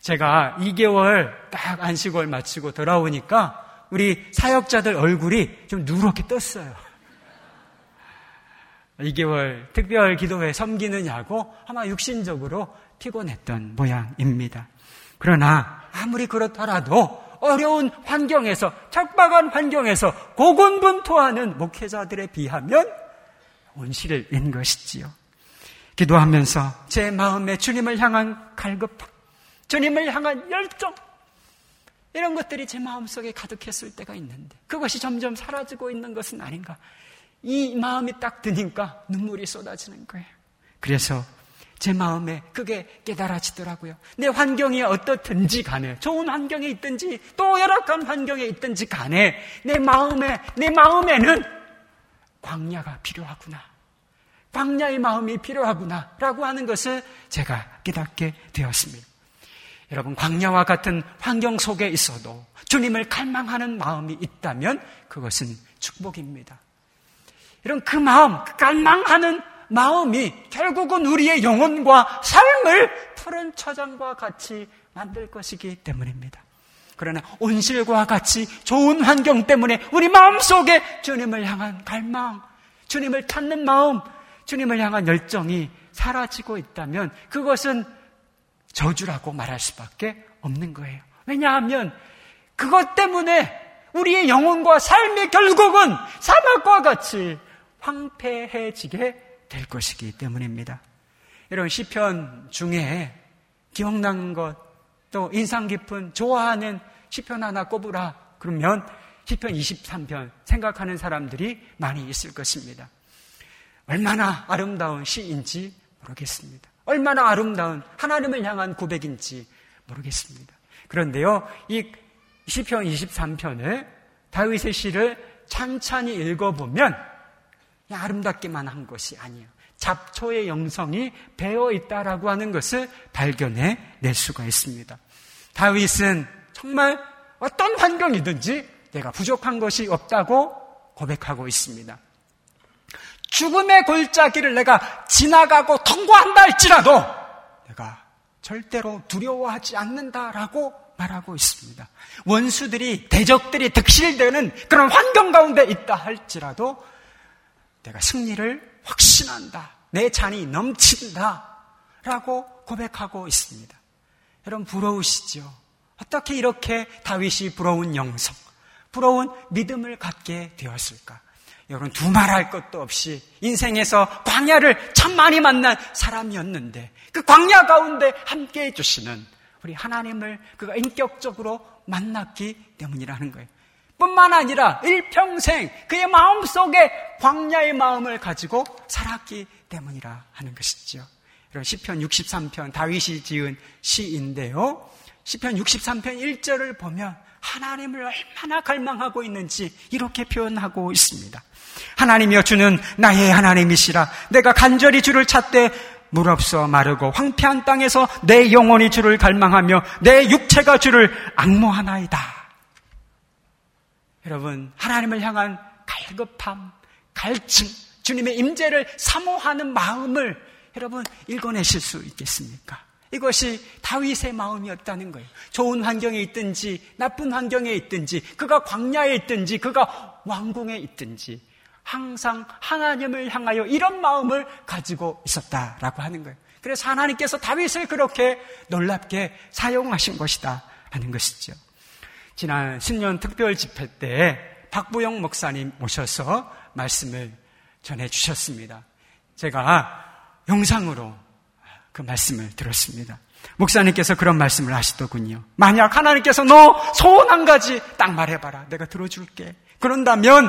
제가 2개월 딱 안식월 마치고 돌아오니까 우리 사역자들 얼굴이 좀 누렇게 떴어요. 2개월 특별 기도회 섬기느냐고 아마 육신적으로 피곤했던 모양입니다. 그러나 아무리 그렇더라도 어려운 환경에서 척박한 환경에서 고군분투하는 목회자들에 비하면 온실인 것이지요. 기도하면서 제 마음에 주님을 향한 갈급함, 주님을 향한 열정, 이런 것들이 제 마음속에 가득했을 때가 있는데 그것이 점점 사라지고 있는 것은 아닌가. 이 마음이 딱 드니까 눈물이 쏟아지는 거예요. 그래서 제 마음에 그게 깨달아지더라고요. 내 환경이 어떻든지 간에, 좋은 환경에 있든지, 또 열악한 환경에 있든지 간에, 내 마음에, 내 마음에는 광야가 필요하구나. 광야의 마음이 필요하구나. 라고 하는 것을 제가 깨닫게 되었습니다. 여러분, 광야와 같은 환경 속에 있어도 주님을 갈망하는 마음이 있다면 그것은 축복입니다. 이런 그 마음, 그 갈망하는 마음이 결국은 우리의 영혼과 삶을 푸른 처장과 같이 만들 것이기 때문입니다. 그러나 온실과 같이 좋은 환경 때문에 우리 마음 속에 주님을 향한 갈망, 주님을 찾는 마음, 주님을 향한 열정이 사라지고 있다면 그것은 저주라고 말할 수밖에 없는 거예요. 왜냐하면 그것 때문에 우리의 영혼과 삶이 결국은 사막과 같이 황폐해지게 될 것이기 때문입니다. 이런 시편 중에 기억나는 것, 또 인상 깊은 좋아하는 시편 하나 꼽으라. 그러면 시편 23편 생각하는 사람들이 많이 있을 것입니다. 얼마나 아름다운 시인지 모르겠습니다. 얼마나 아름다운 하나님을 향한 고백인지 모르겠습니다. 그런데요, 이 시편 23편을 다윗의 시를 찬찬히 읽어보면 아름답기만 한 것이 아니에요. 잡초의 영성이 배어 있다라고 하는 것을 발견해 낼 수가 있습니다. 다윗은 정말 어떤 환경이든지 내가 부족한 것이 없다고 고백하고 있습니다. 죽음의 골짜기를 내가 지나가고 통과한다 할지라도 내가 절대로 두려워하지 않는다라고 말하고 있습니다. 원수들이, 대적들이 득실되는 그런 환경 가운데 있다 할지라도 내가 승리를 확신한다. 내 잔이 넘친다. 라고 고백하고 있습니다. 여러분 부러우시죠? 어떻게 이렇게 다윗이 부러운 영성, 부러운 믿음을 갖게 되었을까? 여러분 두말할 것도 없이 인생에서 광야를 참 많이 만난 사람이었는데 그 광야 가운데 함께 해주시는 우리 하나님을 그가 인격적으로 만났기 때문이라는 거예요. 뿐만 아니라 일평생 그의 마음 속에 광야의 마음을 가지고 살았기 때문이라 하는 것이죠. 여러분 시편 63편 다윗이 지은 시인데요. 시편 63편 1절을 보면 하나님을 얼마나 갈망하고 있는지 이렇게 표현하고 있습니다. 하나님이여 주는 나의 하나님이시라 내가 간절히 주를 찾되 물 없어 마르고 황폐한 땅에서 내 영혼이 주를 갈망하며 내 육체가 주를 악모하나이다. 여러분 하나님을 향한 갈급함, 갈증, 주님의 임재를 사모하는 마음을 여러분 읽어내실 수 있겠습니까? 이것이 다윗의 마음이었다는 거예요. 좋은 환경에 있든지 나쁜 환경에 있든지 그가 광야에 있든지 그가 왕궁에 있든지 항상 하나님을 향하여 이런 마음을 가지고 있었다라고 하는 거예요. 그래서 하나님께서 다윗을 그렇게 놀랍게 사용하신 것이다 하는 것이죠. 지난 신년 특별 집회 때 박부영 목사님 오셔서 말씀을 전해 주셨습니다. 제가 영상으로 그 말씀을 들었습니다. 목사님께서 그런 말씀을 하시더군요. 만약 하나님께서 너 소원 한 가지 딱 말해봐라. 내가 들어줄게. 그런다면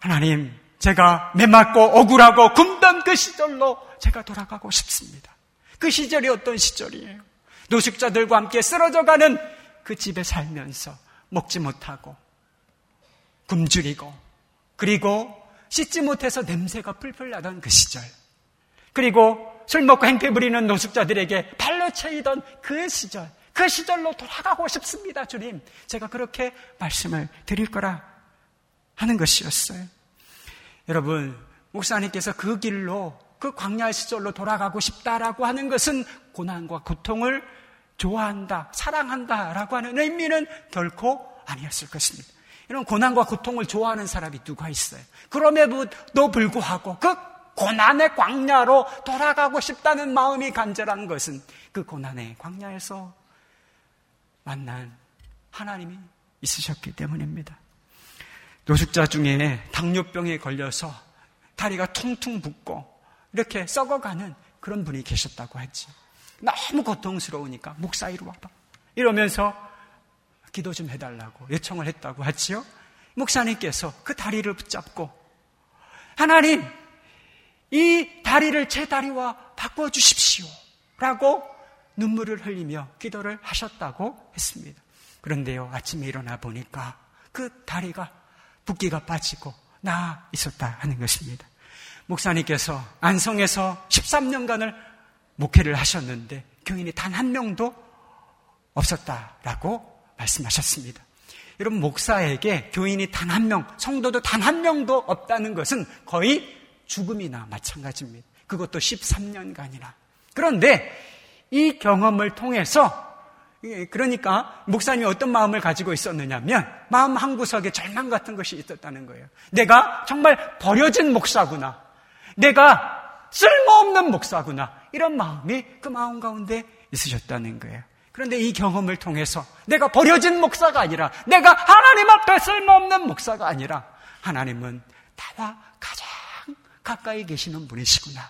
하나님, 제가 메맞고 억울하고 굶던 그 시절로 제가 돌아가고 싶습니다. 그 시절이 어떤 시절이에요? 노숙자들과 함께 쓰러져 가는 그 집에 살면서 먹지 못하고 굶주리고 그리고 씻지 못해서 냄새가 풀풀 나던 그 시절. 그리고 술 먹고 행패 부리는 노숙자들에게 발로 채이던 그 시절. 그 시절로 돌아가고 싶습니다, 주님. 제가 그렇게 말씀을 드릴 거라 하는 것이었어요. 여러분, 목사님께서 그 길로 그 광야 시절로 돌아가고 싶다라고 하는 것은 고난과 고통을 좋아한다, 사랑한다 라고 하는 의미는 결코 아니었을 것입니다. 이런 고난과 고통을 좋아하는 사람이 누가 있어요? 그럼에도 불구하고 그 고난의 광야로 돌아가고 싶다는 마음이 간절한 것은 그 고난의 광야에서 만난 하나님이 있으셨기 때문입니다. 노숙자 중에 당뇨병에 걸려서 다리가 퉁퉁 붓고 이렇게 썩어가는 그런 분이 계셨다고 했지. 너무 고통스러우니까 목사 이리 와봐. 이러면서 기도 좀 해달라고 요청을 했다고 하지요. 목사님께서 그 다리를 붙잡고 하나님 이 다리를 제 다리와 바꿔 주십시오. 라고 눈물을 흘리며 기도를 하셨다고 했습니다. 그런데요, 아침에 일어나 보니까 그 다리가 붓기가 빠지고 나 있었다 하는 것입니다. 목사님께서 안성에서 13년간을 목회를 하셨는데 교인이 단 한 명도 없었다라고 말씀하셨습니다. 여러분, 목사에게 교인이 단 한 명, 성도도 단 한 명도 없다는 것은 거의 죽음이나 마찬가지입니다. 그것도 13년간이나. 그런데 이 경험을 통해서 그러니까 목사님이 어떤 마음을 가지고 있었느냐면 마음 한 구석에 절망 같은 것이 있었다는 거예요. 내가 정말 버려진 목사구나. 내가 쓸모없는 목사구나. 이런 마음이 그 마음 가운데 있으셨다는 거예요. 그런데 이 경험을 통해서 내가 버려진 목사가 아니라 내가 하나님 앞에 쓸모없는 목사가 아니라 하나님은 나와 가장 가까이 계시는 분이시구나.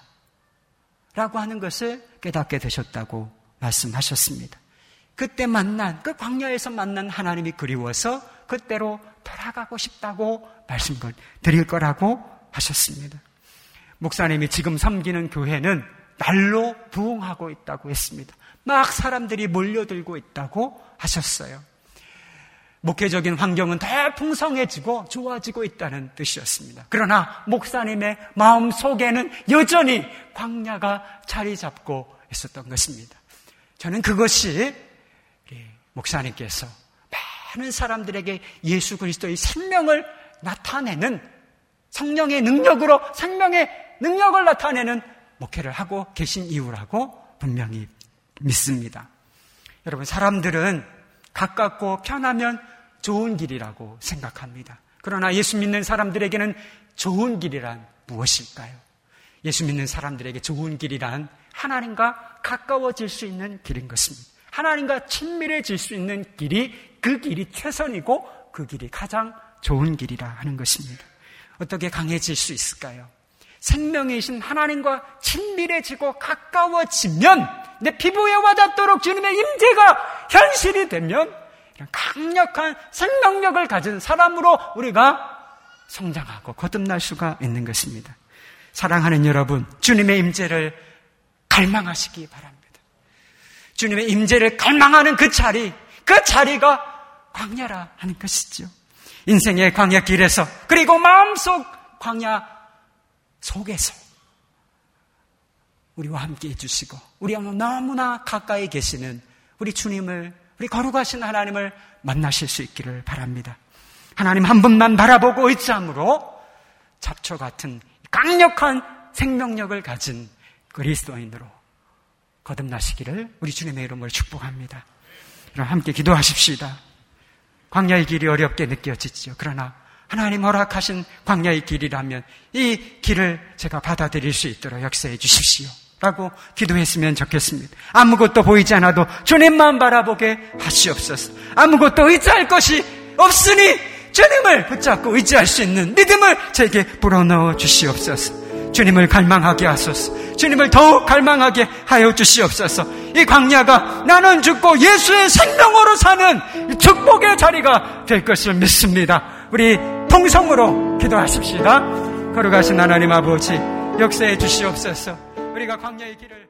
라고 하는 것을 깨닫게 되셨다고 말씀하셨습니다. 그때 만난, 그 광야에서 만난 하나님이 그리워서 그때로 돌아가고 싶다고 말씀을 드릴 거라고 하셨습니다. 목사님이 지금 섬기는 교회는 날로 부흥하고 있다고 했습니다. 막 사람들이 몰려들고 있다고 하셨어요. 목회적인 환경은 더 풍성해지고 좋아지고 있다는 뜻이었습니다. 그러나 목사님의 마음 속에는 여전히 광야가 자리 잡고 있었던 것입니다. 저는 그것이 목사님께서 많은 사람들에게 예수 그리스도의 생명을 나타내는 성령의 능력으로 생명의 능력을 나타내는 목회를 하고 계신 이유라고 분명히 믿습니다. 여러분, 사람들은 가깝고 편하면 좋은 길이라고 생각합니다. 그러나 예수 믿는 사람들에게는 좋은 길이란 무엇일까요? 예수 믿는 사람들에게 좋은 길이란 하나님과 가까워질 수 있는 길인 것입니다. 하나님과 친밀해질 수 있는 길이 그 길이 최선이고 그 길이 가장 좋은 길이라 하는 것입니다. 어떻게 강해질 수 있을까요? 생명이신 하나님과 친밀해지고 가까워지면 내 피부에 와닿도록 주님의 임재가 현실이 되면 이런 강력한 생명력을 가진 사람으로 우리가 성장하고 거듭날 수가 있는 것입니다. 사랑하는 여러분, 주님의 임재를 갈망하시기 바랍니다. 주님의 임재를 갈망하는 그 자리, 그 자리가 광야라 하는 것이죠. 인생의 광야 길에서 그리고 마음속 광야 속에서 우리와 함께 해주시고 우리와 너무나 가까이 계시는 우리 주님을 우리 거룩하신 하나님을 만나실 수 있기를 바랍니다. 하나님 한 분만 바라보고 의지함으로 잡초 같은 강력한 생명력을 가진 그리스도인으로 거듭나시기를 우리 주님의 이름으로 축복합니다. 그럼 함께 기도하십시다. 광야의 길이 어렵게 느껴지죠. 그러나 하나님 허락하신 광야의 길이라면 이 길을 제가 받아들일 수 있도록 역사해 주십시오. 라고 기도했으면 좋겠습니다. 아무것도 보이지 않아도 주님만 바라보게 하시옵소서. 아무것도 의지할 것이 없으니 주님을 붙잡고 의지할 수 있는 믿음을 제게 불어넣어 주시옵소서. 주님을 갈망하게 하소서. 주님을 더욱 갈망하게 하여 주시옵소서. 이 광야가 나는 죽고 예수의 생명으로 사는 축복의 자리가 될 것을 믿습니다. 우리 통성으로 기도하십시다. 걸어가신 하나님 아버지 역사해 주시옵소서. 우리가 광야의 길을